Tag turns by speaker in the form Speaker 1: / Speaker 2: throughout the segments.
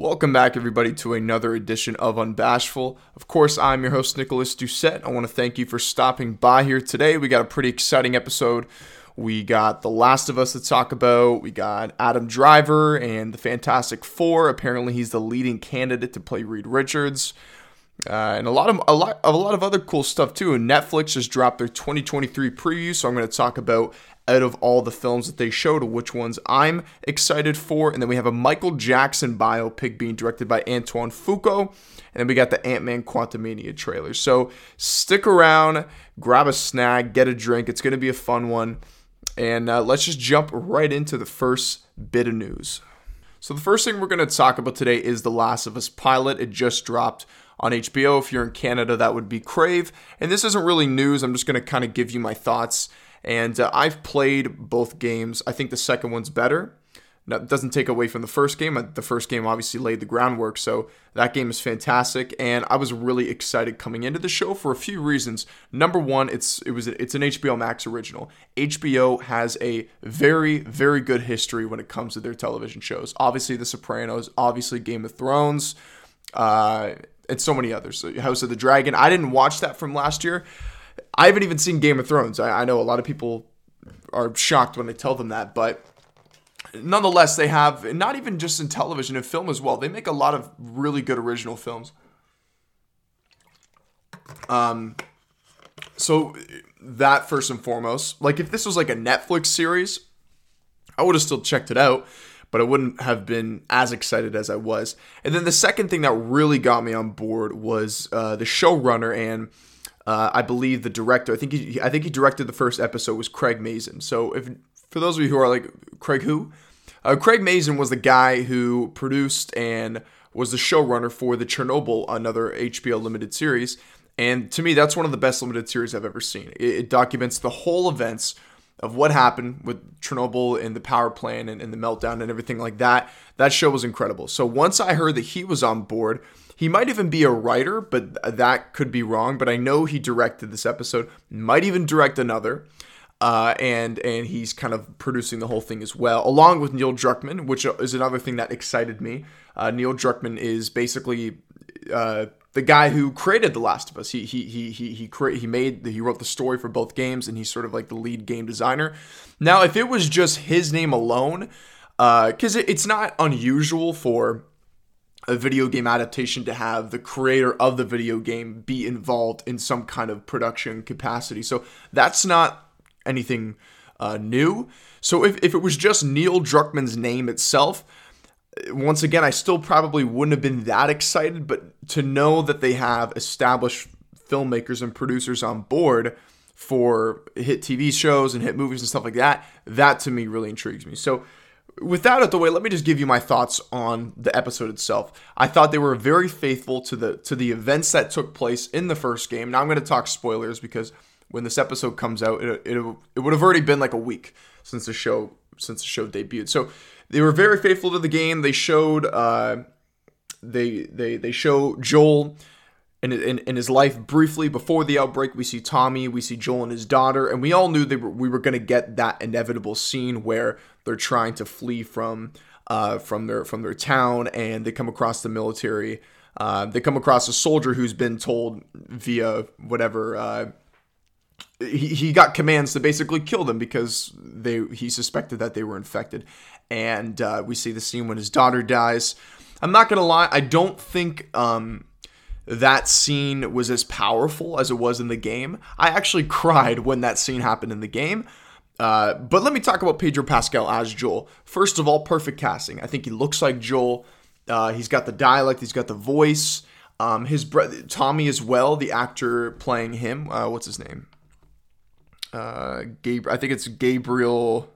Speaker 1: Welcome back, everybody, to another edition of Unbashful. Of course, I'm your host, Nicholas Doucette. I want to thank you for stopping by here today. We got a pretty exciting episode. We got The Last of Us to talk about. We got Adam Driver and the Fantastic Four. Apparently, he's the leading candidate to play Reed Richards. Uh, and a lot of a lot of a lot of other cool stuff too. And Netflix just dropped their 2023 preview, so I'm going to talk about out of all the films that they showed, which ones I'm excited for. And then we have a Michael Jackson biopic being directed by Antoine Fuqua. And then we got the Ant Man Quantumania trailer. So stick around, grab a snack, get a drink. It's going to be a fun one. And uh, let's just jump right into the first bit of news. So, the first thing we're going to talk about today is The Last of Us pilot. It just dropped on HBO. If you're in Canada, that would be Crave. And this isn't really news. I'm just going to kind of give you my thoughts and uh, I've played both games. I think the second one's better. It doesn't take away from the first game. Uh, the first game obviously laid the groundwork, so that game is fantastic. And I was really excited coming into the show for a few reasons. Number one, it's it was it's an HBO Max original. HBO has a very very good history when it comes to their television shows. Obviously, The Sopranos, obviously Game of Thrones, uh, and so many others. House of the Dragon. I didn't watch that from last year. I haven't even seen Game of Thrones. I, I know a lot of people are shocked when I tell them that, but nonetheless, they have not even just in television and film as well. They make a lot of really good original films. Um, so that first and foremost, like if this was like a Netflix series, I would have still checked it out, but I wouldn't have been as excited as I was. And then the second thing that really got me on board was uh, the showrunner and uh, I believe the director. I think he. I think he directed the first episode was Craig Mazin. So if for those of you who are like Craig who, uh, Craig Mazin was the guy who produced and was the showrunner for the Chernobyl, another HBO limited series. And to me, that's one of the best limited series I've ever seen. It, it documents the whole events of what happened with Chernobyl and the power plant and, and the meltdown and everything like that. That show was incredible. So once I heard that he was on board, he might even be a writer, but that could be wrong. But I know he directed this episode, might even direct another. Uh, and and he's kind of producing the whole thing as well, along with Neil Druckmann, which is another thing that excited me. Uh, Neil Druckmann is basically uh, the guy who created The Last of Us. He he he he he cre- he made he wrote the story for both games, and he's sort of like the lead game designer. Now, if it was just his name alone, because uh, it, it's not unusual for a video game adaptation to have the creator of the video game be involved in some kind of production capacity. So that's not anything uh, new. So if, if it was just Neil Druckmann's name itself, once again, I still probably wouldn't have been that excited, but to know that they have established filmmakers and producers on board for hit TV shows and hit movies and stuff like that, that to me really intrigues me. So with that out the way, let me just give you my thoughts on the episode itself. I thought they were very faithful to the to the events that took place in the first game. Now I'm going to talk spoilers because when this episode comes out, it, it, it would have already been like a week since the show since the show debuted. So they were very faithful to the game. They showed uh, they they they show Joel in, in, in his life briefly before the outbreak. We see Tommy, we see Joel and his daughter, and we all knew were, we were going to get that inevitable scene where they're trying to flee from uh, from their from their town, and they come across the military. Uh, they come across a soldier who's been told via whatever. Uh, he, he got commands to basically kill them because they he suspected that they were infected, and uh, we see the scene when his daughter dies. I'm not gonna lie, I don't think um, that scene was as powerful as it was in the game. I actually cried when that scene happened in the game. Uh, but let me talk about Pedro Pascal as Joel. First of all, perfect casting. I think he looks like Joel. Uh, he's got the dialect, he's got the voice. Um, his brother Tommy as well, the actor playing him. Uh, what's his name? Uh, Gabriel. I think it's Gabriel.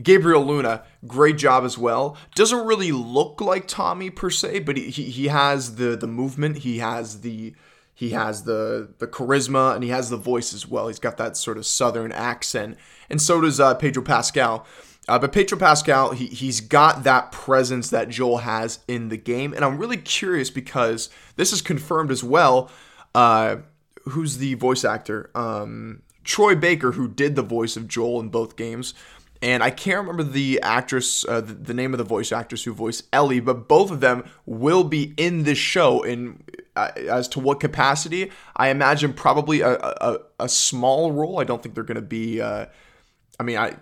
Speaker 1: Gabriel Luna, great job as well. Doesn't really look like Tommy per se, but he, he, he has the the movement, he has the he has the the charisma, and he has the voice as well. He's got that sort of southern accent, and so does uh, Pedro Pascal. Uh, but Pedro Pascal, he, he's got that presence that Joel has in the game. And I'm really curious because this is confirmed as well. Uh, who's the voice actor? Um, Troy Baker, who did the voice of Joel in both games and I can't remember the actress, uh, the, the, name of the voice actress who voiced Ellie, but both of them will be in this show. In uh, as to what capacity, I imagine probably a, a, a small role. I don't think they're going to be. Uh, I mean, I,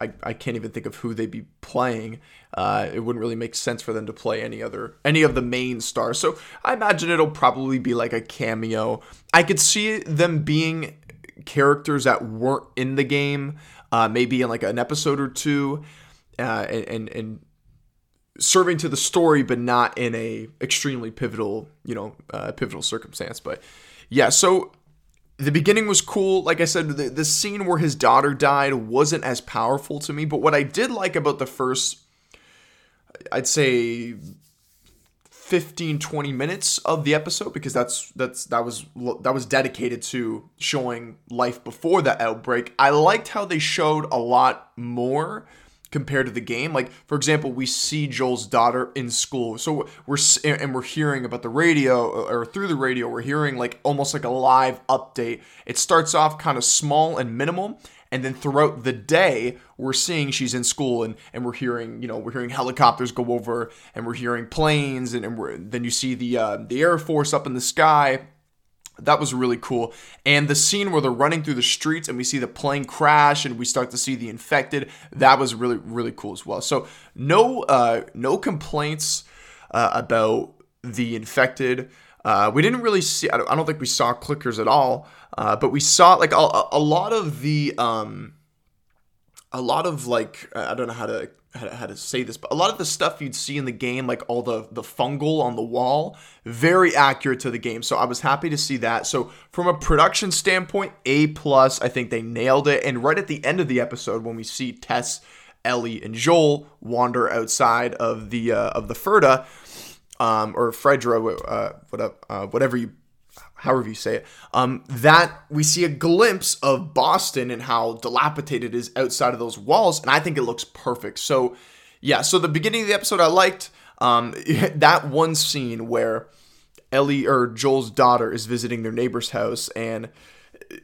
Speaker 1: I I can't even think of who they'd be playing. Uh, it wouldn't really make sense for them to play any other any of the main stars. So I imagine it'll probably be like a cameo. I could see them being characters that weren't in the game uh, maybe in like an episode or two, uh, and, and, serving to the story, but not in a extremely pivotal, you know, uh, pivotal circumstance. But yeah, so the beginning was cool. Like I said, the, the scene where his daughter died wasn't as powerful to me. But what I did like about the first, I'd say 15 20 minutes of the episode because that's that's that was that was dedicated to showing life before the outbreak. I liked how they showed a lot more compared to the game. Like for example we see joel's daughter in school. So we're and we're hearing about the radio uh, or through the radio we're hearing like almost like a live update. It starts off kind of small and minimal and then throughout the day we're seeing she's in school and, and we're hearing you know we're hearing helicopters go over and we're hearing planes and, and then you see the uh, the air force up in the sky. That was really cool. And the scene where they're running through the streets and we see the plane crash and we start to see the infected that was really really cool as well. So no uh, no complaints uh, about the infected uh, we didn't really see I don't, I don't think we saw clickers at all uh, but we saw like a, a lot of the um, a lot of like I don't know how to, how to how to say this, but a lot of the stuff you'd see in the game, like all the the fungal on the wall, very accurate to the game. So I was happy to see that. So from a production standpoint, A plus. I think they nailed it. And right at the end of the episode, when we see Tess, Ellie, and Joel wander outside of the uh, of the Ferda, um, or Fredra, uh, whatever, uh, whatever you however you say it, um, that we see a glimpse of Boston and how dilapidated it is outside of those walls, and I think it looks perfect. So, yeah, so the beginning of the episode I liked um, that one scene where Ellie or Joel's daughter is visiting their neighbor's house, and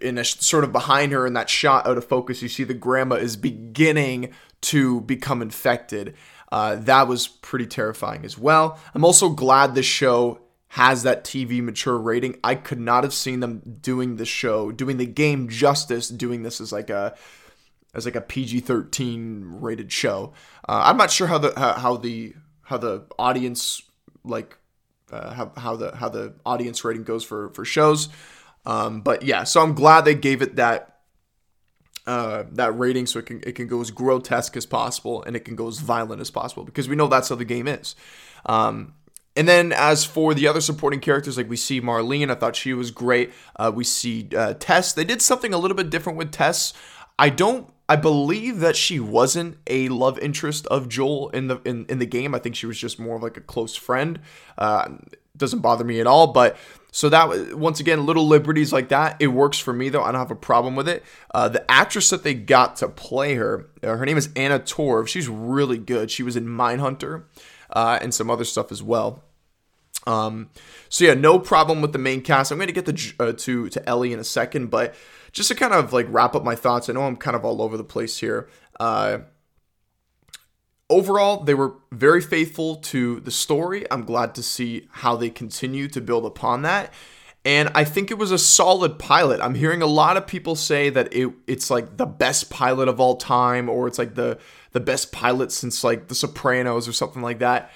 Speaker 1: in a sort of behind her in that shot out of focus, you see the grandma is beginning to become infected. Uh, that was pretty terrifying as well. I'm also glad the show has that TV mature rating. I could not have seen them doing the show, doing the game justice, doing this as like a as like a PG-13 rated show. Uh, I'm not sure how the how, how the how the audience like uh, how, how the how the audience rating goes for for shows. Um, but yeah, so I'm glad they gave it that uh, that rating so it can it can go as grotesque as possible and it can go as violent as possible because we know that's how the game is. Um, and then as for the other supporting characters, like we see Marlene, I thought she was great. Uh, we see uh, Tess. They did something a little bit different with Tess. I don't. I believe that she wasn't a love interest of Joel in the in, in the game. I think she was just more of like a close friend. Uh, doesn't bother me at all. But so that once again, little liberties like that, it works for me though. I don't have a problem with it. Uh, the actress that they got to play her, uh, her name is Anna Torv. She's really good. She was in Mindhunter uh, and some other stuff as well. Um, so yeah, no problem with the main cast. I'm going to get uh, to to Ellie in a second, but just to kind of like wrap up my thoughts. I know I'm kind of all over the place here. Overall, they were very faithful to the story. I'm glad to see how they continue to build upon that. And I think it was a solid pilot. I'm hearing a lot of people say that it it's like the best pilot of all time, or it's like the the best pilot since like The Sopranos or something like that.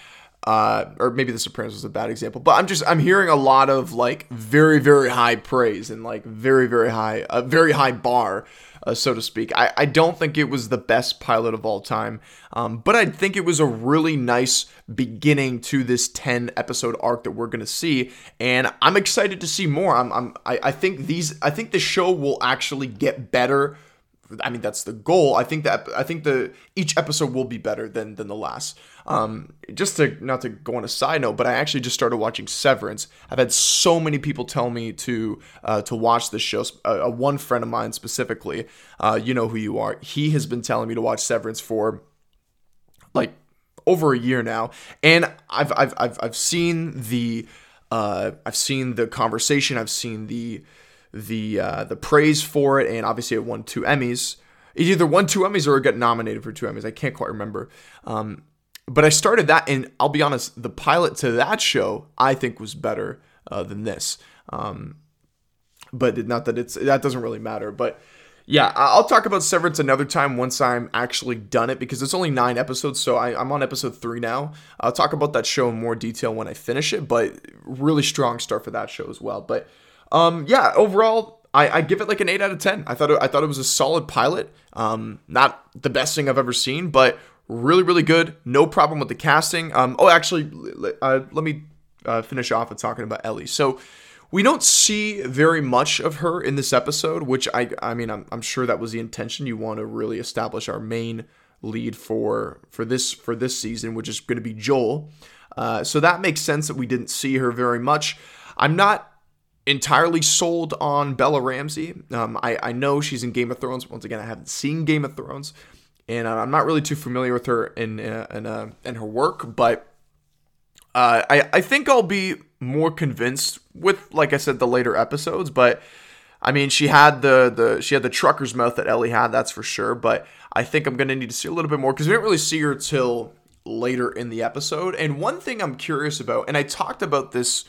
Speaker 1: Uh, or maybe The Sopranos was a bad example, but I'm just I'm hearing a lot of like very very high praise and like very very high a very high bar, uh, so to speak. I I don't think it was the best pilot of all time, um, but I think it was a really nice beginning to this 10 episode arc that we're gonna see, and I'm excited to see more. I'm, I'm I, I think these I think the show will actually get better I mean that's the goal. I think that I think the each episode will be better than than the last. Um, just to not to go on a side note, but I actually just started watching Severance. I've had so many people tell me to uh, to watch this show. Uh, one friend of mine specifically, uh, you know who you are. He has been telling me to watch Severance for like over a year now, and I've I've I've, I've seen the uh, I've seen the conversation. I've seen the the uh, the praise for it, and obviously it won two Emmys. it either won two Emmys or it got nominated for two Emmys. I can't quite remember. Um, but I started that, and I'll be honest, the pilot to that show I think was better uh, than this. Um, but not that it's that doesn't really matter. But yeah, I'll talk about Severance another time once I'm actually done it because it's only nine episodes, so I, am on episode three now. I'll talk about that show in more detail when I finish it, but really strong start for that show as well. But um, yeah, overall, I, I, give it like an eight out of ten. I thought it, I thought it was a solid pilot. Um, not the best thing I've ever seen, but really really good. No problem with the casting. Um, oh, actually, uh, let me uh, finish off with talking about Ellie. So we don't see very much of her in this episode, which I I mean I'm, I'm sure that was the intention. You want to really establish our main lead for for this for this season, which is going to be Joel. Uh, so that makes sense that we didn't see her very much. I'm not entirely sold on Bella Ramsey. Um, I, I know she's in Game of Thrones. Once again, I haven't seen Game of Thrones, and I'm not really too familiar with her in uh, in, uh, in her work. But uh, I I think I'll be more convinced with, like I said, the later episodes. But I mean, she had the the she had the trucker's mouth that Ellie had, that's for sure. But I think I'm gonna need to see a little bit more because we didn't really see her till later in the episode. And one thing I'm curious about, and I talked about this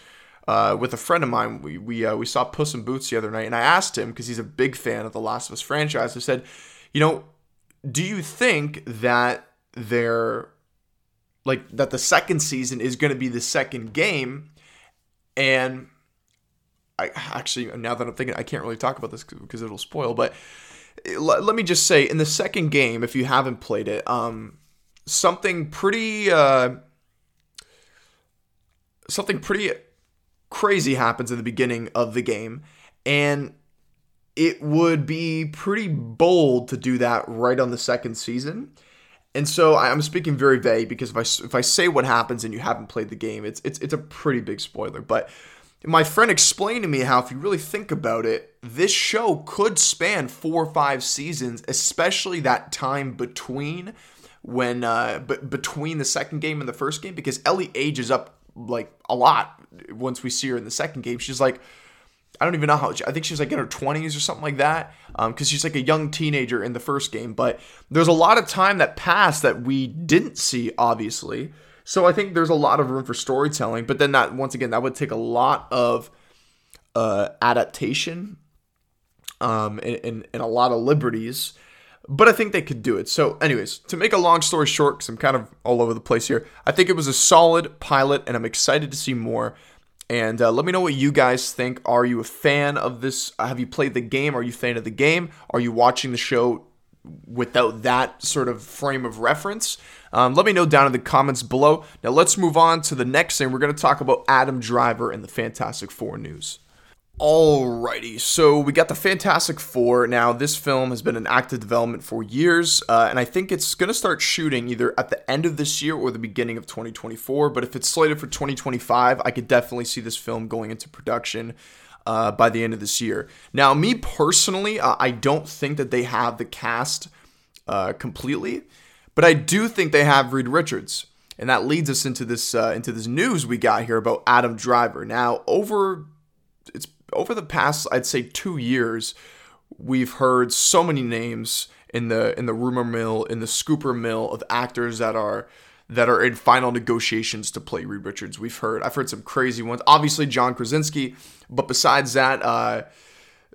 Speaker 1: uh, with a friend of mine. We we uh, we saw Puss in Boots the other night, and I asked him because he's a big fan of the Last of Us franchise. I said, you know, do you think that they're like that the second season is going to be the second game and I actually now that I'm thinking, I can't really talk about this because it'll spoil. But let me just say, in the second game, if you haven't played it, um, something pretty uh, something pretty crazy happens in the beginning of the game, and it would be pretty bold to do that right on the second season. And so I'm speaking very vague because if I if I say what happens and you haven't played the game, it's it's it's a pretty big spoiler. But my friend explained to me how if you really think about it, this show could span four or five seasons, especially that time between when uh but between the second game and the first game because Ellie ages up like a lot once we see her in the second game. She's like I don't even know how. I think she's like in her 20s or something like that, because um, she's like a young teenager in the first game. But there's a lot of time that passed that we didn't see, obviously. So I think there's a lot of room for storytelling. But then that once again, that would take a lot of uh, adaptation um, and, and, and a lot of liberties. But I think they could do it. So, anyways, to make a long story short, because I'm kind of all over the place here, I think it was a solid pilot, and I'm excited to see more. And uh, let me know what you guys think. Are you a fan of this? Have you played the game? Are you a fan of the game? Are you watching the show without that sort of frame of reference? Um, let me know down in the comments below. Now let's move on to the next thing. We're going to talk about Adam Driver and the Fantastic Four news. Alrighty, so we got the Fantastic Four. Now, this film has been in active development for years, uh, and I think it's going to start shooting either at the end of this year or the beginning of 2024. But if it's slated for 2025, I could definitely see this film going into production uh, by the end of this year. Now, me personally, uh, I don't think that they have the cast uh, completely, but I do think they have Reed Richards. And that leads us into this uh, into this news we got here about Adam Driver. Now, over it's over the past, I'd say, two years, we've heard so many names in the in the rumor mill, in the scooper mill of actors that are that are in final negotiations to play Reed Richards. We've heard I've heard some crazy ones. Obviously John Krasinski, but besides that, uh,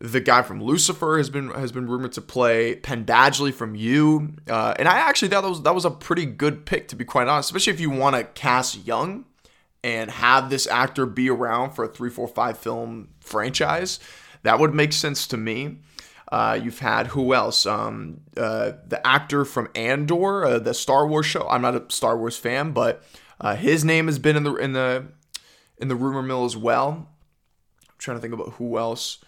Speaker 1: the guy from Lucifer has been has been rumored to play Penn Badgley from You, uh, and I actually thought that was that was a pretty good pick to be quite honest, especially if you want to cast young and have this actor be around for a three, four, five film franchise. That would make sense to me. Uh, you've had who else? Um, uh, the actor from Andor, uh, the Star Wars show. I'm not a Star Wars fan, but uh, his name has been in the in the in the rumor mill as well. I'm trying to think about who else.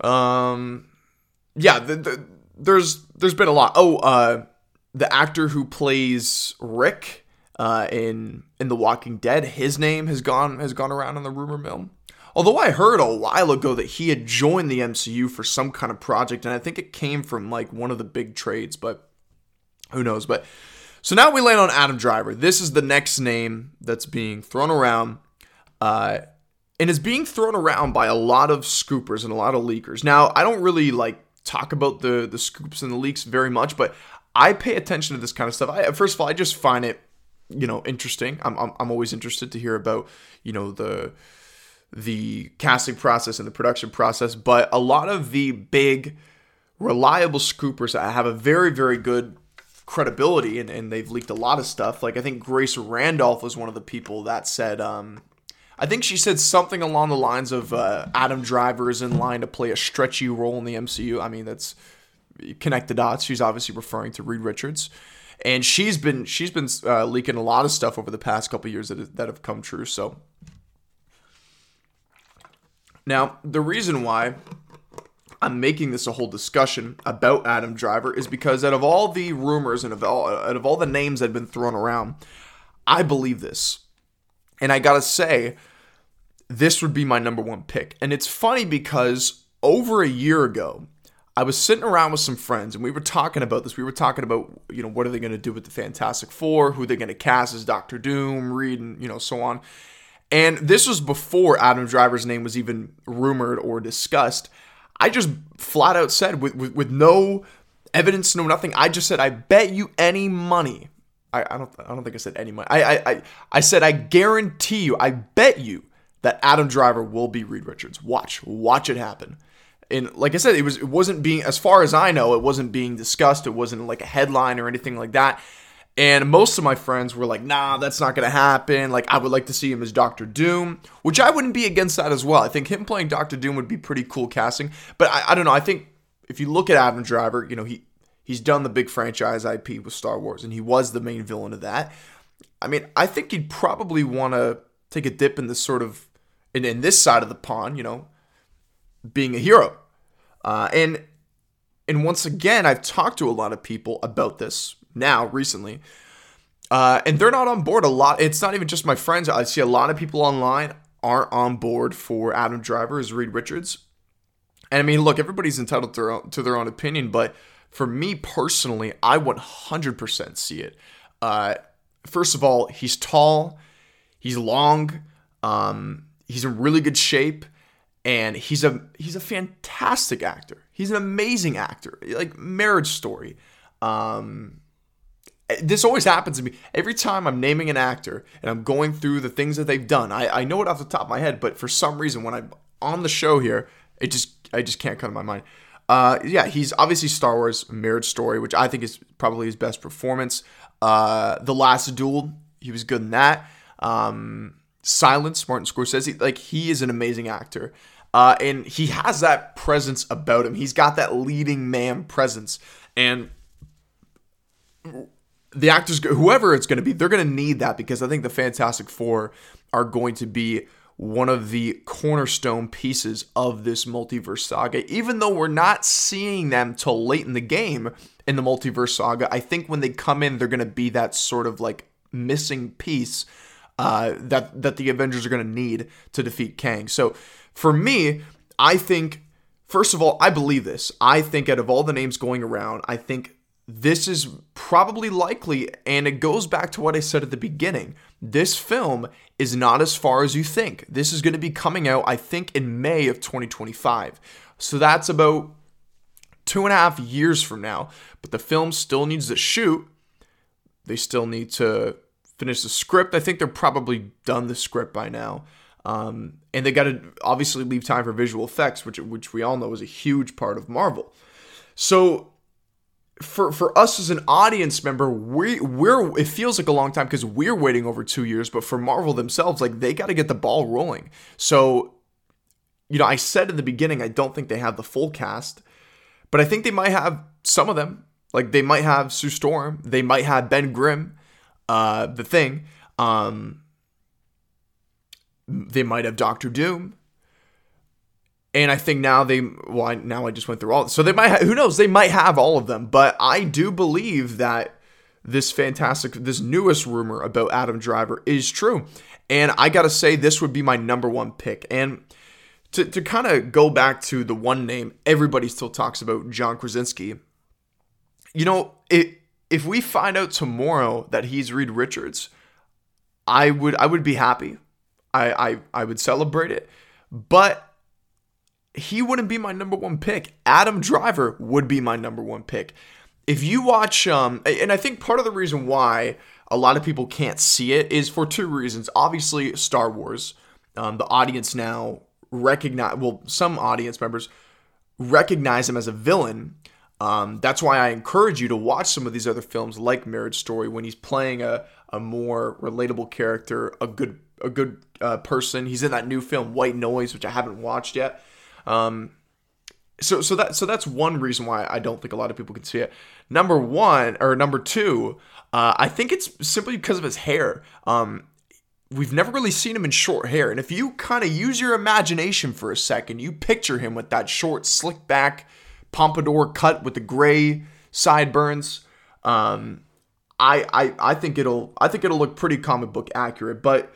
Speaker 1: Um, yeah, the, the, there's there's been a lot. Oh, uh, the actor who plays Rick uh, in in The Walking Dead. His name has gone has gone around in the rumor mill. Although I heard a while ago that he had joined the MCU for some kind of project, and I think it came from like one of the big trades, but who knows? But so now we land on Adam Driver. This is the next name that's being thrown around, uh, and is being thrown around by a lot of scoopers and a lot of leakers. Now I don't really like talk about the the scoops and the leaks very much, but I pay attention to this kind of stuff. I, first of all, I just find it, you know, interesting. I'm, I'm, I'm always interested to hear about, you know, the the casting process and the production process. But a lot of the big, reliable scoopers that have a very, very good credibility and, and they've leaked a lot of stuff. Like I think Grace Randolph was one of the people that said, um, I think she said something along the lines of uh, Adam Driver is in line to play a stretchy role in the MCU. I mean, that's connect the dots. She's obviously referring to Reed Richards, and she's been she's been uh, leaking a lot of stuff over the past couple years that that have come true. So now the reason why I'm making this a whole discussion about Adam Driver is because out of all the rumors and of all, out of all the names that have been thrown around, I believe this, and I gotta say. This would be my number one pick. And it's funny because over a year ago, I was sitting around with some friends and we were talking about this. We were talking about, you know, what are they going to do with the Fantastic Four? Who they're going to cast as Doctor Doom, Reed, and, you know, so on. And this was before Adam Driver's name was even rumored or discussed. I just flat out said, with, with, with no evidence, no nothing, I just said, I bet you any money. I, I don't I don't think I said any money. I, I, I, I said, I guarantee you, I bet you that Adam Driver will be Reed Richards. Watch, watch it happen and like I said, it was it wasn't being as far as I know, it wasn't being discussed. It wasn't like a headline or anything like that. And most of my friends were like, "Nah, that's not gonna happen." Like, I would like to see him as Doctor Doom, which I wouldn't be against that as well. I think him playing Doctor Doom would be pretty cool casting. But I, I don't know. I think if you look at Adam Driver, you know he he's done the big franchise IP with Star Wars, and he was the main villain of that. I mean, I think he'd probably want to take a dip in this sort of in, in this side of the pond, you know, being a hero. Uh, and and once again, I've talked to a lot of people about this now recently, uh, and they're not on board. A lot. It's not even just my friends. I see a lot of people online aren't on board for Adam Driver as Reed Richards. And I mean, look, everybody's entitled to their own, to their own opinion, but for me personally, I 100% see it. Uh, first of all, he's tall, he's long, um, he's in really good shape and he's a he's a fantastic actor. He's an amazing actor. Like Marriage Story. Um, this always happens to me every time I'm naming an actor and I'm going through the things that they've done. I, I know it off the top of my head, but for some reason when I'm on the show here, it just I just can't come to my mind. Uh, yeah, he's obviously Star Wars Marriage Story, which I think is probably his best performance. Uh, the Last Duel, he was good in that. Um, Silence, Martin Scorsese, like he is an amazing actor. Uh, and he has that presence about him. He's got that leading man presence. And the actors, whoever it's going to be, they're going to need that because I think the Fantastic Four are going to be one of the cornerstone pieces of this multiverse saga. Even though we're not seeing them till late in the game in the multiverse saga, I think when they come in, they're going to be that sort of like missing piece uh, that that the Avengers are going to need to defeat Kang. So for me, I think first of all, I believe this. I think out of all the names going around, I think this is probably likely, and it goes back to what I said at the beginning. This film is not as far as you think. This is going to be coming out, I think, in May of 2025. So that's about two and a half years from now. But the film still needs to shoot. They still need to finish the script. I think they're probably done the script by now. Um, and they got to obviously leave time for visual effects, which which we all know is a huge part of Marvel. So for for us as an audience member, we we're it feels like a long time because we're waiting over two years, but for Marvel themselves, like they got to get the ball rolling. So, you know, I said in the beginning, I don't think they have the full cast, but I think they might have some of them. Like they might have Sue Storm, they might have Ben Grimm, uh, the thing. Um, they might have Doctor Doom. And I think now they, well, now I just went through all. So they might, have, who knows? They might have all of them. But I do believe that this fantastic, this newest rumor about Adam Driver is true. And I got to say, this would be my number one pick. And to, to kind of go back to the one name everybody still talks about, John Krasinski, you know, it, if we find out tomorrow that he's Reed Richards, I would I would be happy. I I, I would celebrate it. But he wouldn't be my number one pick. Adam Driver would be my number one pick. If you watch, um, and I think part of the reason why a lot of people can't see it is for two reasons. Obviously, Star Wars. Um, the audience now recognize, well, some audience members recognize him as a villain. Um, that's why I encourage you to watch some of these other films like Marriage Story when he's playing a, a more relatable character, a good a good uh, person. He's in that new film White Noise, which I haven't watched yet. Um, so so that so that's one reason why I don't think a lot of people can see it. Number one or number two, uh, I think it's simply because of his hair. Um, we've never really seen him in short hair, and if you kind of use your imagination for a second, you picture him with that short, slick back pompadour cut with the gray sideburns. Um, I, I I think it'll I think it'll look pretty comic book accurate, but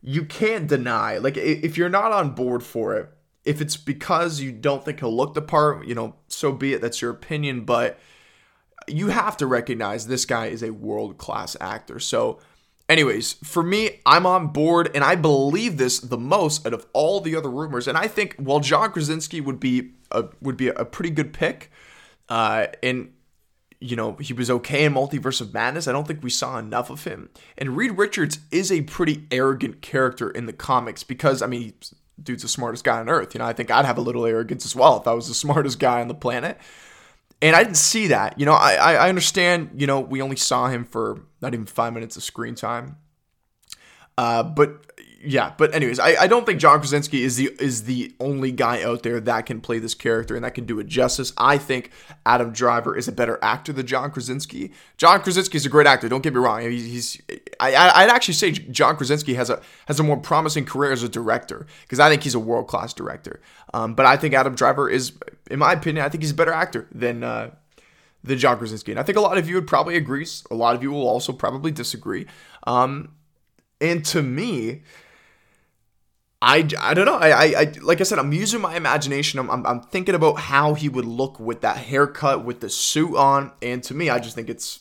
Speaker 1: you can't deny like if you're not on board for it if it's because you don't think he'll look the part, you know, so be it. That's your opinion. But you have to recognize this guy is a world class actor. So, anyways, for me, I'm on board and I believe this the most out of all the other rumors. And I think while John Krasinski would be a, would be a pretty good pick, uh, and you know, he was okay in Multiverse of Madness. I don't think we saw enough of him. And Reed Richards is a pretty arrogant character in the comics because, I mean, dude's the smartest guy on earth. You know, I think I'd have a little arrogance as well if I was the smartest guy on the planet. And I didn't see that. You know, I, I understand, you know, we only saw him for not even five minutes of screen time. Uh, but yeah, but anyways, I, I don't think John Krasinski is the is the only guy out there that can play this character and that can do it justice. I think Adam Driver is a better actor than John Krasinski. John Krasinski is a great actor. Don't get me wrong. He's, he's I I'd actually say John Krasinski has a has a more promising career as a director because I think he's a world class director. Um, but I think Adam Driver is, in my opinion, I think he's a better actor than uh, than John Krasinski. And I think a lot of you would probably agree. A lot of you will also probably disagree. Um, and to me, I, I don't know. I, I, I, like I said, I'm using my imagination. I'm, I'm, I'm, thinking about how he would look with that haircut, with the suit on, and to me, I just think it's,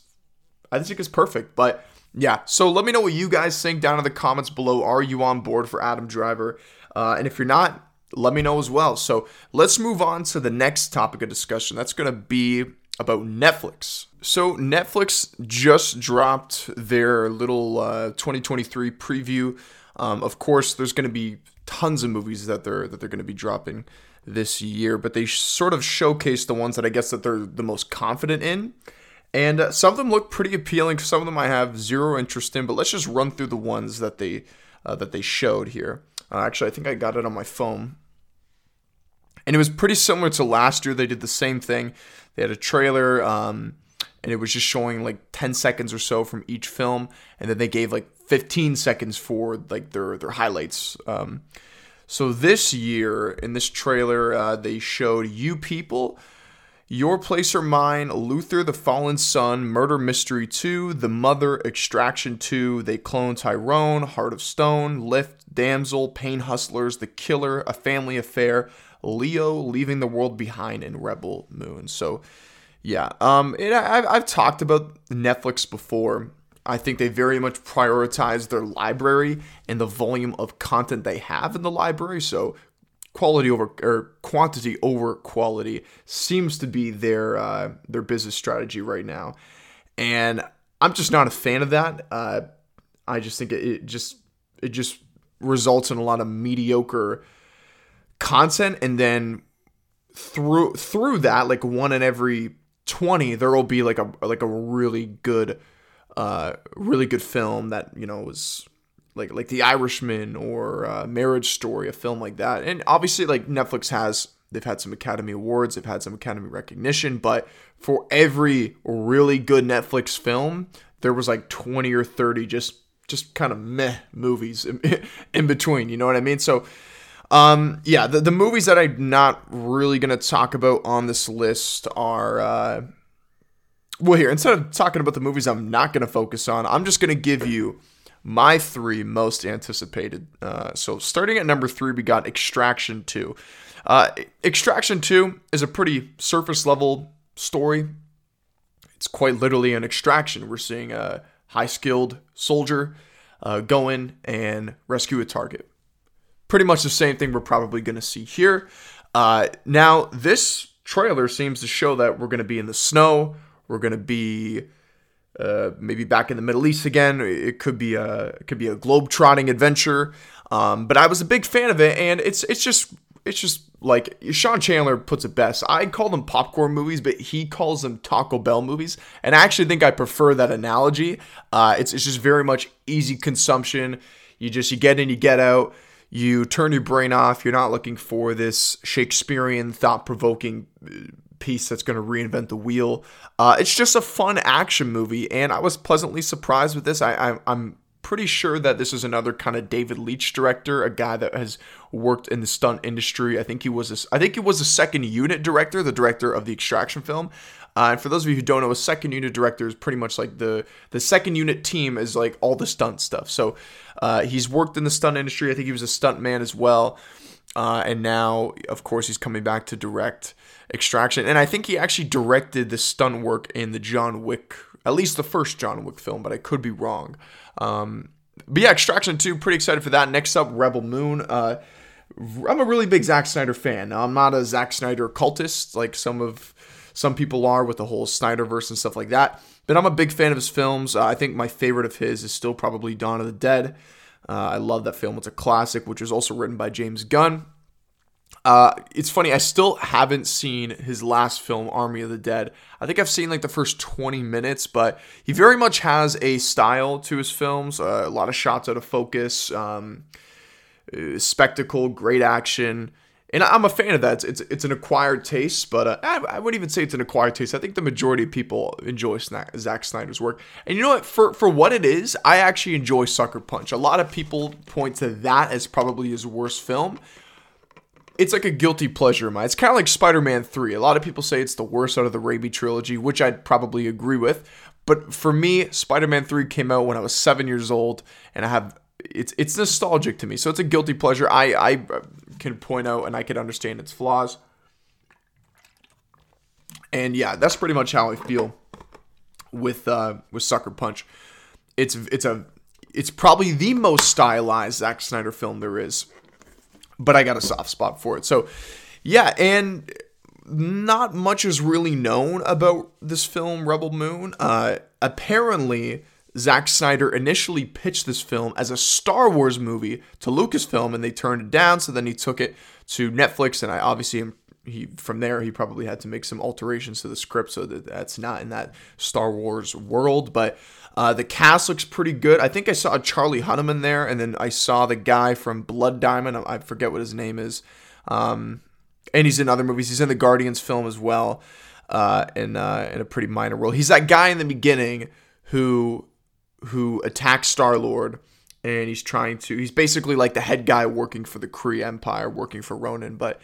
Speaker 1: I just think it's perfect. But yeah, so let me know what you guys think down in the comments below. Are you on board for Adam Driver? Uh, and if you're not, let me know as well. So let's move on to the next topic of discussion. That's going to be about Netflix. So Netflix just dropped their little uh, 2023 preview. Um, of course, there's going to be tons of movies that they're that they're going to be dropping this year, but they sort of showcase the ones that I guess that they're the most confident in. And uh, some of them look pretty appealing. Some of them I have zero interest in, but let's just run through the ones that they uh, that they showed here. Uh, actually, I think I got it on my phone, and it was pretty similar to last year. They did the same thing. They had a trailer, um, and it was just showing like 10 seconds or so from each film, and then they gave like 15 seconds for like their their highlights. Um, so this year in this trailer, uh, they showed You People, Your Place or Mine, Luther the Fallen Son, Murder Mystery 2, The Mother, Extraction 2, They Clone Tyrone, Heart of Stone, Lift, Damsel, Pain Hustlers, The Killer, A Family Affair, Leo, Leaving the World Behind, and Rebel Moon. So yeah, um, I, I've talked about Netflix before I think they very much prioritize their library and the volume of content they have in the library. So quality over or quantity over quality seems to be their uh, their business strategy right now, and I'm just not a fan of that. Uh, I just think it, it just it just results in a lot of mediocre content, and then through through that, like one in every twenty, there will be like a like a really good uh, really good film that you know was like like The Irishman or uh, Marriage Story, a film like that. And obviously, like Netflix has they've had some Academy Awards, they've had some Academy recognition, but for every really good Netflix film, there was like twenty or thirty just just kind of meh movies in, in between. You know what I mean? So. Um, yeah, the, the movies that I'm not really to talk about on this list are uh, well, here, instead of talking about the movies I'm not going to focus on, I'm just going to give you my three most anticipated. Uh, so, starting at number three, we got Extraction 2. Uh, Extraction 2 is a pretty surface level story. It's quite literally an extraction. We're seeing a high skilled soldier uh, go in and rescue a target. Pretty much the same thing we're probably going to see here. Uh, now, this trailer seems to show that we're going to be in the snow. We're going to be uh, maybe back in the Middle East again. It could be a it could be a globe trotting adventure. Um, but I was a big fan of it, and it's it's just it's just like Sean Chandler puts it best. I call them popcorn movies, but he calls them Taco Bell movies, and I actually think I prefer that analogy. Uh, it's it's just very much easy consumption. You just you get in, you get out. You turn your brain off. You're not looking for this Shakespearean, thought provoking uh, piece that's going to reinvent the wheel. Uh, it's just a fun action movie, and I was pleasantly surprised with this. I, I, I'm pretty sure that this is another kind of David Leitch director, a guy that has worked in the stunt industry. I think he was a, I think he was a second unit director, the director of the Extraction film. Uh, and for those of you who don't know, a second unit director is pretty much like the the second unit team is like all the stunt stuff. So uh, he's worked in the stunt industry. I think he was a stunt man as well. Uh, and now, of course, he's coming back to direct Extraction. And I think he actually directed the stunt work in the John Wick, at least the first John Wick film, but I could be wrong. Um, but yeah, Extraction 2, pretty excited for that. Next up, Rebel Moon. Uh, I'm a really big Zack Snyder fan. Now, I'm not a Zack Snyder cultist like some of some people are with the whole Snyderverse and stuff like that. But I'm a big fan of his films. Uh, I think my favorite of his is still probably Dawn of the Dead. Uh, I love that film. It's a classic, which is also written by James Gunn. Uh, it's funny, I still haven't seen his last film, Army of the Dead. I think I've seen like the first 20 minutes, but he very much has a style to his films. Uh, a lot of shots out of focus, um, uh, spectacle, great action. And I'm a fan of that. It's, it's, it's an acquired taste, but uh, I, I wouldn't even say it's an acquired taste. I think the majority of people enjoy Zack Snyder's work. And you know what? For, for what it is, I actually enjoy Sucker Punch. A lot of people point to that as probably his worst film it's like a guilty pleasure of mine. It's kind of like Spider Man 3. A lot of people say it's the worst out of the Raimi trilogy, which I'd probably agree with. But for me, Spider Man 3 came out when I was seven years old, and I have. It's it's nostalgic to me, so it's a guilty pleasure. I I can point out and I can understand its flaws, and yeah, that's pretty much how I feel with uh, with Sucker Punch. It's it's a it's probably the most stylized Zack Snyder film there is but I got a soft spot for it. So, yeah, and not much is really known about this film, Rebel Moon. Uh, apparently, Zack Snyder initially pitched this film as a Star Wars movie to Lucasfilm, and they turned it down. So then he took it to Netflix, and I obviously he from there he probably had to make some alterations to the script so that that's not in that Star Wars world, but. Uh, the cast looks pretty good. I think I saw Charlie Hunnam there, and then I saw the guy from Blood Diamond. I forget what his name is. Um, and he's in other movies. He's in the Guardians film as well, uh, in uh, in a pretty minor role. He's that guy in the beginning who who attacks Star Lord, and he's trying to. He's basically like the head guy working for the Kree Empire, working for Ronan, but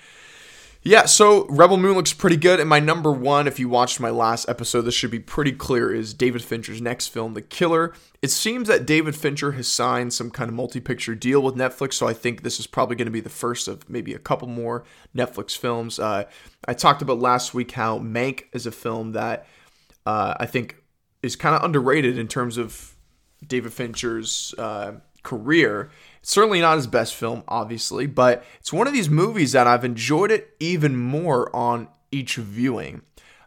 Speaker 1: yeah, so Rebel Moon looks pretty good. And my number one, if you watched my last episode, this should be pretty clear, is David Fincher's next film, The Killer. It seems that David Fincher has signed some kind of multi picture deal with Netflix, so I think this is probably going to be the first of maybe a couple more Netflix films. Uh, I talked about last week how Mank is a film that uh, I think is kind of underrated in terms of David Fincher's uh, career certainly not his best film, obviously, but it's one of these movies that I've enjoyed it even more on each viewing.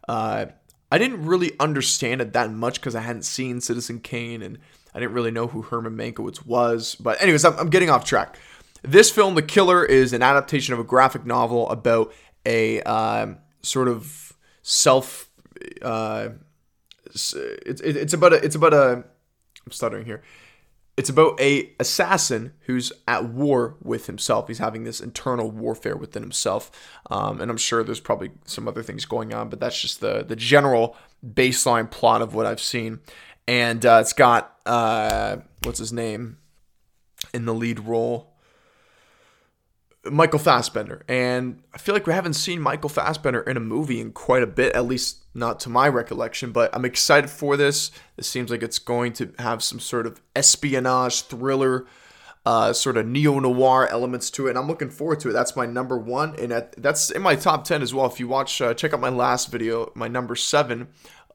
Speaker 1: Uh, I didn't really understand it that much because I hadn't seen Citizen Kane and I didn't really know who Herman Mankiewicz was. But, anyways, I'm, I'm getting off track. This film, The Killer, is an adaptation of a graphic novel about a uh, sort of self. Uh, it's, it's about a, it's about a. I'm stuttering here. It's about a assassin who's at war with himself. He's having this internal warfare within himself, um, and I'm sure there's probably some other things going on, but that's just the the general baseline plot of what I've seen. And uh, it's got uh, what's his name in the lead role. Michael Fassbender. And I feel like we haven't seen Michael Fassbender in a movie in quite a bit, at least not to my recollection. But I'm excited for this. It seems like it's going to have some sort of espionage thriller, uh, sort of neo noir elements to it. And I'm looking forward to it. That's my number one. And that's in my top 10 as well. If you watch, uh, check out my last video, my number seven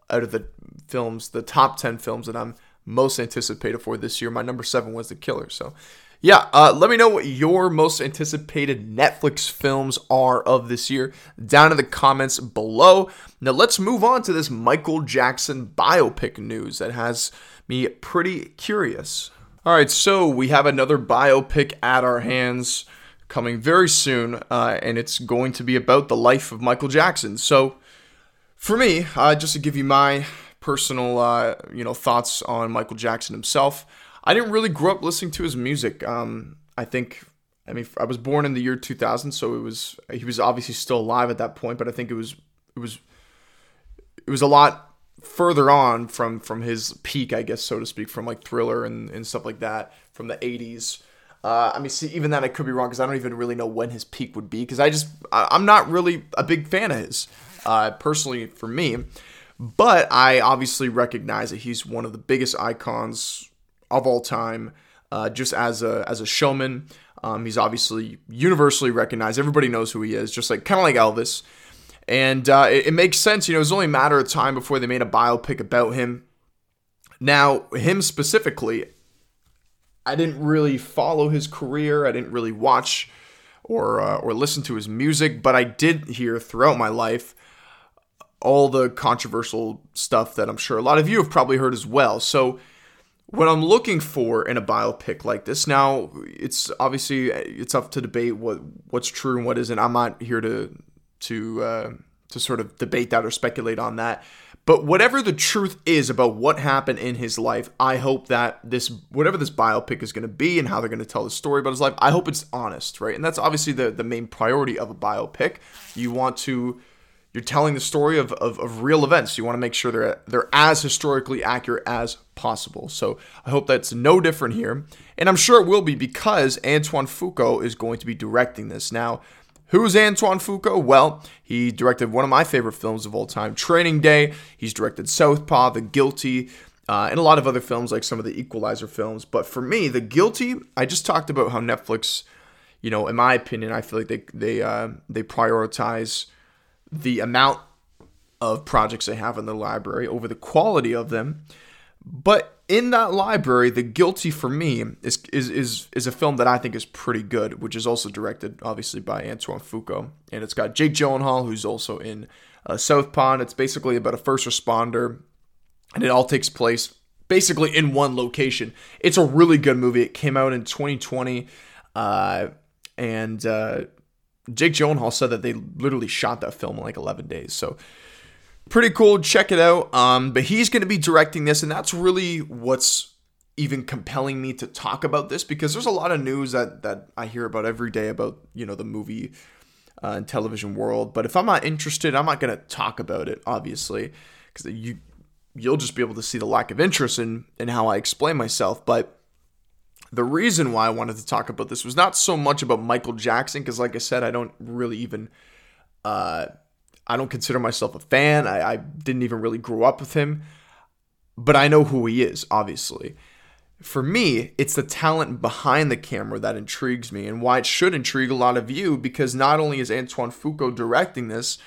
Speaker 1: out of the films, the top 10 films that I'm most anticipated for this year. My number seven was The Killer. So yeah, uh, let me know what your most anticipated Netflix films are of this year down in the comments below. Now, let's move on to this Michael Jackson biopic news that has me pretty curious. All right, so we have another biopic at our hands coming very soon, uh, and it's going to be about the life of Michael Jackson. So, for me, uh, just to give you my personal, uh, you know, thoughts on Michael Jackson himself, I didn't really grow up listening to his music. Um, I think, I mean, I was born in the year 2000, so it was he was obviously still alive at that point, but I think it was it was it was a lot further on from from his peak, I guess, so to speak, from like Thriller and, and stuff like that from the 80s. Uh, I mean, see, even then I could be wrong because I don't even really know when his peak would be because I just I, am not really a big fan of his uh, personally for me, but I obviously recognize that he's one of the biggest icons of all time, uh, just as a as a showman. Um, he's obviously universally recognized. Everybody knows who he is, just like kind of like Elvis. And uh, it, it, makes sense. You know, it was only a matter of time before they made a biopic about him. Now, him specifically, I didn't really follow his career. I didn't really watch or uh, or listen to his music, but I did hear throughout my life all the controversial stuff that I'm sure a lot of you have probably heard as well. So what I'm looking for in a biopic like this, now it's obviously it's up to debate what what's true and what isn't. I'm not here to to uh, to sort of debate that or speculate on that. But whatever the truth is about what happened in his life, I hope that this, whatever this biopic is going to be and how they're going to tell the story about his life, I hope it's honest, right? And that's obviously the, the main priority of a biopic. You want to, you're telling the story of, of, of real events. You want to make sure they're, they're as historically accurate as possible. So I hope that's no different here. And I'm sure it will be because Antoine Fuqua is going to be directing this. Now, Who's Antoine Fuqua? Well, he directed one of my favorite films of all time, Training Day. He's directed Southpaw, The Guilty, uh, and a lot of other films like some of the Equalizer films. But for me, The Guilty, I just talked about how Netflix, you know, in my opinion, I feel like they they uh, they prioritize the amount of projects they have in the library over the quality of them. But in that library, The Guilty for me is is is is a film that I think is pretty good, which is also directed obviously by Antoine Fuqua, and it's got Jake Gyllenhaal who's also in uh, Southpaw. It's basically about a first responder, and it all takes place basically in one location. It's a really good movie. It came out in 2020, uh, and uh, Jake Gyllenhaal said that they literally shot that film in like 11 days. So pretty cool. Check it out. Um, but he's going to be directing this, and that's really what's even compelling me to talk about this because there's a lot of news that that I hear about every day about you know the movie uh, and television world. But if I'm not interested, I'm not going to talk about it, obviously, because you you'll just be able to see the lack of interest in in how I explain myself. But the reason why I wanted to talk about this was not so much about Michael Jackson, because like I said, I don't really even. Uh, I don't consider myself a fan. I, I didn't even really grow up with him, but I know who he is, obviously. For me, it's the talent behind the camera that intrigues me and why it should intrigue a lot of you because not only is Antoine Fuqua directing this,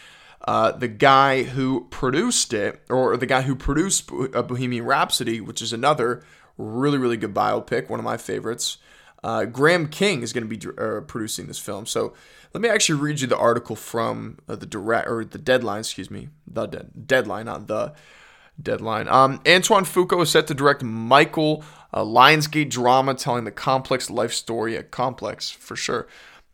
Speaker 1: uh, the guy who produced it, or the guy who produced uh, Bohemian Rhapsody, which is another really, really good biopic, one of my favorites, uh, Graham King is going to be uh, producing this film. So let me actually read you the article from uh, the direct or the deadline, excuse me, the de- deadline, not the deadline. Um, Antoine Fuqua is set to direct Michael a Lionsgate drama telling the complex life story, a complex for sure.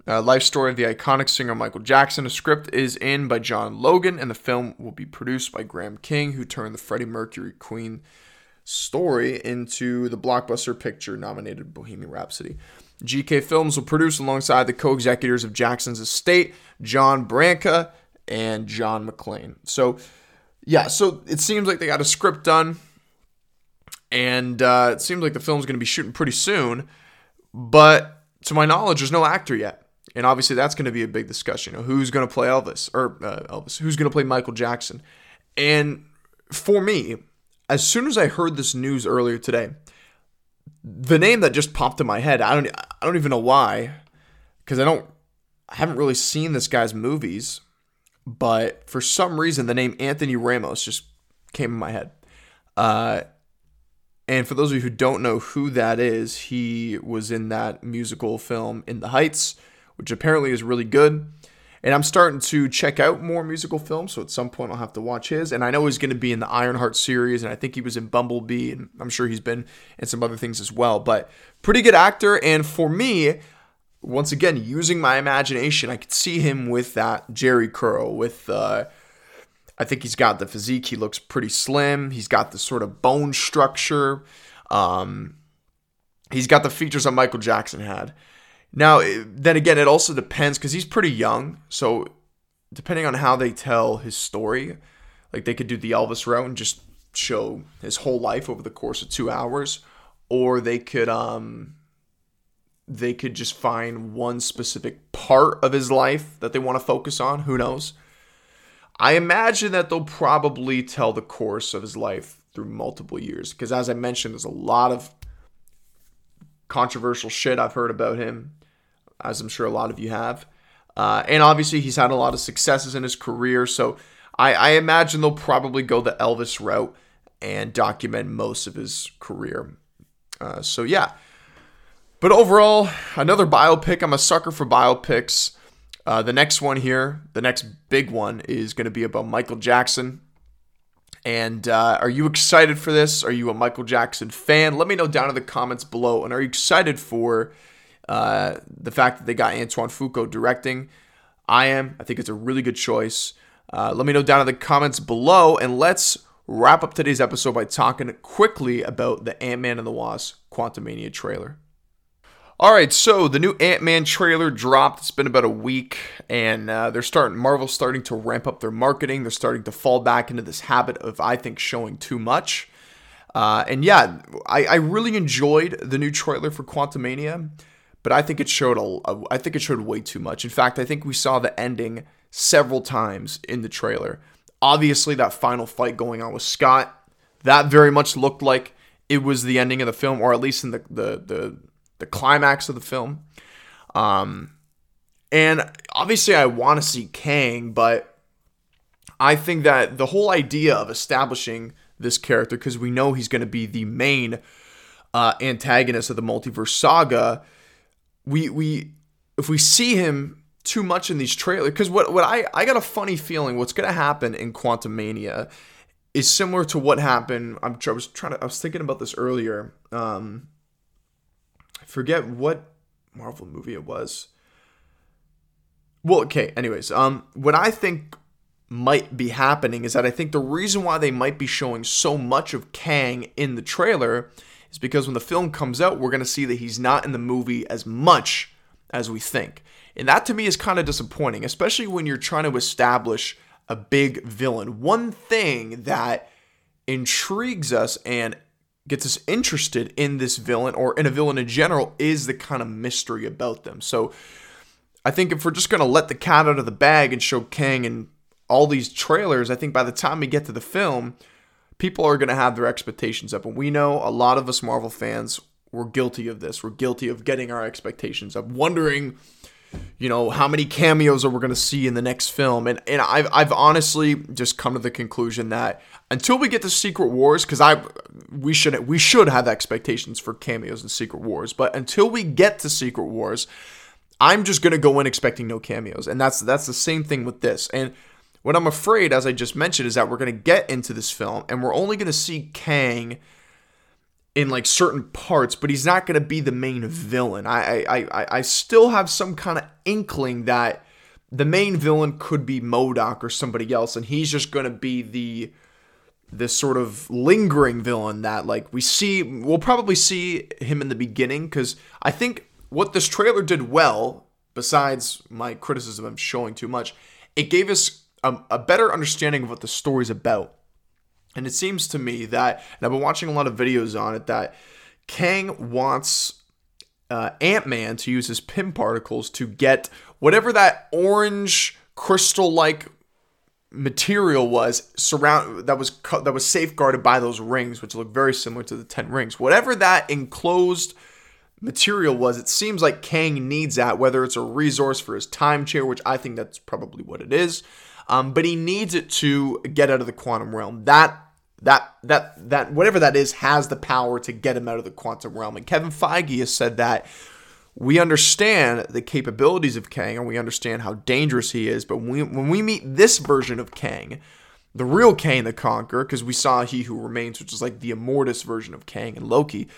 Speaker 1: Uh, life story of the iconic singer Michael Jackson. A script is in by John Logan, and the film will be produced by Graham King, who turned the Freddie Mercury Queen story into the blockbuster picture nominated Bohemian Rhapsody. GK Films will produce alongside the co-executors of Jackson's estate, John Branca and John McClain. So, yeah, so it seems like they got a script done, and uh, it seems like the film's going to be shooting pretty soon. But to my knowledge, there's no actor yet, and obviously that's going to be a big discussion. You know, who's going to play Elvis or uh, Elvis? Who's going to play Michael Jackson? And for me, as soon as I heard this news earlier today, the name that just popped in my head, I don't I don't even know why cuz I don't I haven't really seen this guy's movies, but for some reason the name Anthony Ramos just came in my head. Uh And for those of you who don't know who that is, he was in that musical film In the Heights, which apparently is really good. And I'm starting to check out more musical films, so at some point I'll have to watch his. And I know he's going to be in the Ironheart series, and I think he was in Bumblebee, and I'm sure he's been in some other things as well. But pretty good actor, and for me, once again, using my imagination, I could see him with that Jheri curl, with uh, I think he's got the physique. He looks pretty slim. He's got the sort of bone structure. Um, he's got the features that Michael Jackson had. Now, then again, it also depends because he's pretty young. So, depending on how they tell his story, like they could do the Elvis route and just show his whole life over the course of two hours, or they could um, they could just find one specific part of his life that they want to focus on. Who knows? I imagine that they'll probably tell the course of his life through multiple years. Because as I mentioned, there's a lot of controversial shit I've heard about him, as I'm sure a lot of you have. Uh, and obviously, he's had a lot of successes in his career. So I, I imagine they'll probably go the Elvis route and document most of his career. Uh, so yeah. But overall, another biopic. I'm a sucker for biopics. Uh, the next one here, the next big one, is going to be about Michael Jackson. And uh, are you excited for this? Are you a Michael Jackson fan? Let me know down in the comments below. And are you excited for uh, the fact that they got Antoine Fuqua directing? I am. I think it's a really good choice. Uh, let me know down in the comments below. And let's wrap up today's episode by talking quickly about the Ant Man and the Wasp Quantumania trailer. All right, so the new Ant Man trailer dropped. It's been about a week, and uh, they're starting. Marvel's starting to ramp up their marketing. They're starting to fall back into this habit of, I think, showing too much. Uh, and yeah, I, I really enjoyed the new trailer for Quantumania, but I think it showed a, I think it showed way too much. In fact, I think we saw the ending several times in the trailer. Obviously, that final fight going on with Scott, that very much looked like it was the ending of the film, or at least in the the the the climax of the film. Um, and obviously, I want to see Kang, but I think that the whole idea of establishing this character, because we know he's going to be the main uh, antagonist of the multiverse saga, we we if we see him too much in these trailers, because what what I I got a funny feeling what's to happen in Quantumania is similar to what happened. I'm I was trying to I was thinking about this earlier. Um, I forget what Marvel movie it was. Well, okay, anyways, um what I think might be happening is that I think the reason why they might be showing so much of Kang in the trailer is because when the film comes out, we're going to see that he's not in the movie as much as we think. And that to me is kind of disappointing, especially when you're trying to establish a big villain. One thing that intrigues us and gets us interested in this villain or in a villain in general is the kind of mystery about them. So I think if we're just going to let the cat out of the bag and show Kang and all these trailers, I think by the time we get to the film, people are going to have their expectations up. And we know a lot of us Marvel fans were guilty of this. We're guilty of getting our expectations up, wondering you know how many cameos are we going to see in the next film and and I've I've honestly just come to the conclusion that until we get to Secret Wars cuz I we should we should have expectations for cameos in Secret Wars but until we get to Secret Wars I'm just going to go in expecting no cameos and that's that's the same thing with this and what I'm afraid as I just mentioned is that we're going to get into this film and we're only going to see Kang in like certain parts, but he's not going to be the main villain. I, I I I still have some kind of inkling that the main villain could be MODOK or somebody else, and he's just going to be the this sort of lingering villain that like we see. We'll probably see him in the beginning because I think what this trailer did well, besides my criticism of showing too much, it gave us a, a better understanding of what the story's about. And it seems to me that, and I've been watching a lot of videos on it, that Kang wants uh, Ant Man to use his Pym particles to get whatever that orange crystal like material was surround that was that was safeguarded by those rings which look very similar to the 10 rings whatever that enclosed material was it seems like Kang needs that whether it's a resource for his time chair which I think that's probably what it is um, but he needs it to get out of the quantum realm that that that that whatever that is has the power to get him out of the quantum realm. And Kevin Feige has said that we understand the capabilities of Kang and we understand how dangerous he is, but when we, when we meet this version of Kang, the real Kang the Conqueror, because we saw He Who Remains, which is like the Immortus version of Kang and Loki.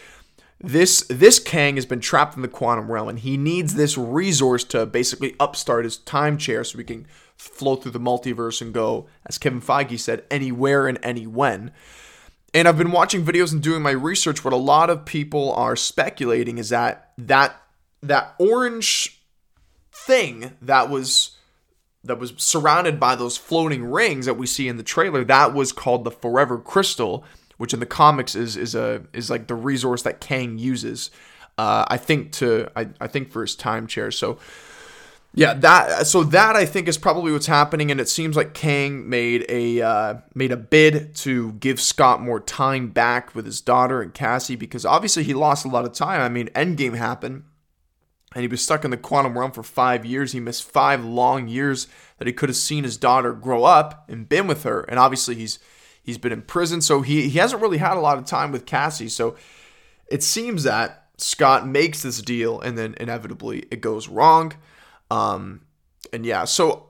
Speaker 1: This this Kang has been trapped in the quantum realm, and he needs this resource to basically upstart his time chair so we can flow through the multiverse and go, as Kevin Feige said, anywhere and any when. And I've been watching videos and doing my research. What a lot of people are speculating is that that that orange thing that was that was surrounded by those floating rings that we see in the trailer that was called the forever crystal which in the comics is is a is like the resource that kang uses uh, i think to I, I think for his time chair so yeah that so that i think is probably what's happening and it seems like kang made a uh, made a bid to give scott more time back with his daughter and cassie because obviously he lost a lot of time i mean endgame happened and he was stuck in the quantum realm for five years. He missed five long years that he could have seen his daughter grow up and been with her. And obviously, he's he's been in prison, so he he hasn't really had a lot of time with Cassie. So it seems that Scott makes this deal, and then inevitably it goes wrong. Um, and yeah, so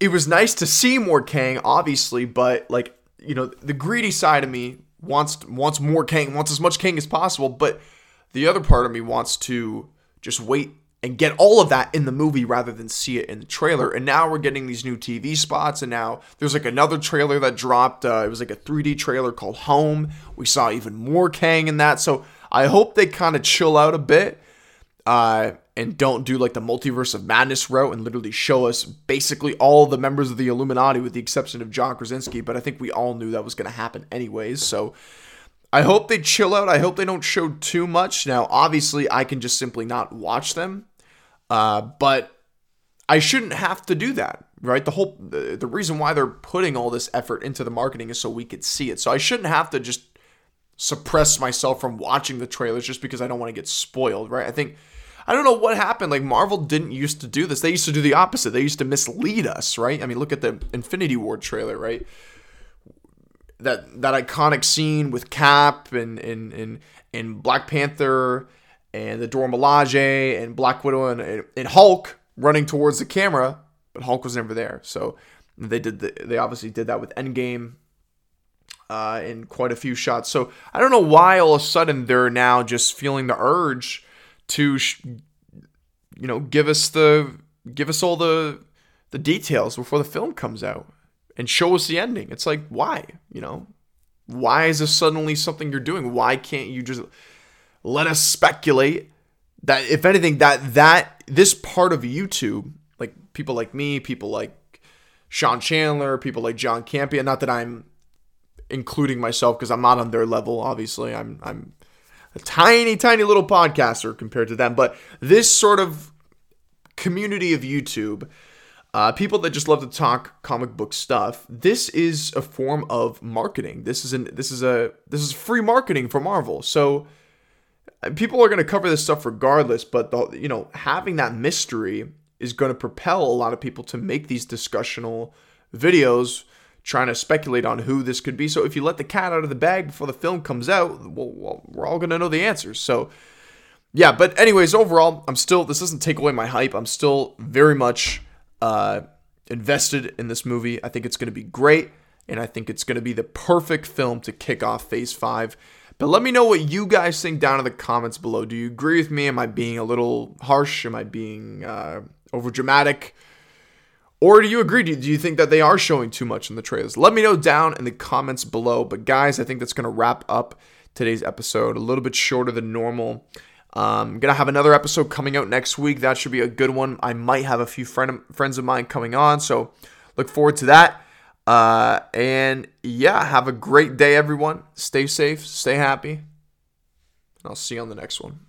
Speaker 1: it was nice to see more Kang, obviously, but like you know, the greedy side of me wants wants more Kang, wants as much Kang as possible, but the other part of me wants to just wait and get all of that in the movie rather than see it in the trailer. And now we're getting these new TV spots, and now there's like another trailer that dropped. Uh, it was like a 3D trailer called Home. We saw even more Kang in that. So I hope they kind of chill out a bit uh, and don't do like the multiverse of madness route and literally show us basically all the members of the Illuminati with the exception of John Krasinski. But I think we all knew that was going to happen anyways. So I hope they chill out. I hope they don't show too much. Now, obviously, I can just simply not watch them, uh, but I shouldn't have to do that, right? The whole the, the reason why they're putting all this effort into the marketing is so we could see it. So I shouldn't have to just suppress myself from watching the trailers just because I don't want to get spoiled, right? I think I don't know what happened. Like Marvel didn't used to do this. They used to do the opposite. They used to mislead us, right? I mean, look at the Infinity War trailer, right? that that iconic scene with Cap and and and, and Black Panther and the Dora Milaje and Black Widow and, and Hulk running towards the camera, but Hulk was never there. So they did the, they obviously did that with Endgame uh, in quite a few shots. So I don't know why all of a sudden they're now just feeling the urge to, sh- you know, give us the give us all the the details before the film comes out and show us the ending. It's like, why? You know, why is this suddenly something you're doing? Why can't you just let us speculate that if anything that that this part of YouTube, like people like me, people like Sean Chandler, people like John Campea. not that I'm including myself because I'm not on their level, obviously. I'm I'm a tiny, tiny little podcaster compared to them, but this sort of community of YouTube uh, people that just love to talk comic book stuff. This is a form of marketing. This is an this is a this is free marketing for Marvel. So uh, people are going to cover this stuff regardless. But the, you know, having that mystery is going to propel a lot of people to make these discussional videos trying to speculate on who this could be. So if you let the cat out of the bag before the film comes out, well, we're all going to know the answers. So yeah, but anyways, overall, I'm still this doesn't take away my hype. I'm still very much uh, invested in this movie. I think it's going to be great, and I think it's going to be the perfect film to kick off Phase 5. But let me know what you guys think down in the comments below. Do you agree with me? Am I being a little harsh? Am I being uh, over dramatic? Or do you agree? Do you think that they are showing too much in the trailers? Let me know down in the comments below. But guys, I think that's going to wrap up today's episode. A little bit shorter than normal. I'm um, gonna have another episode coming out next week. That should be a good one. I might have a few friend friends of mine coming on, so look forward to that. Uh, and yeah, have a great day, everyone. Stay safe, stay happy, and I'll see you on the next one.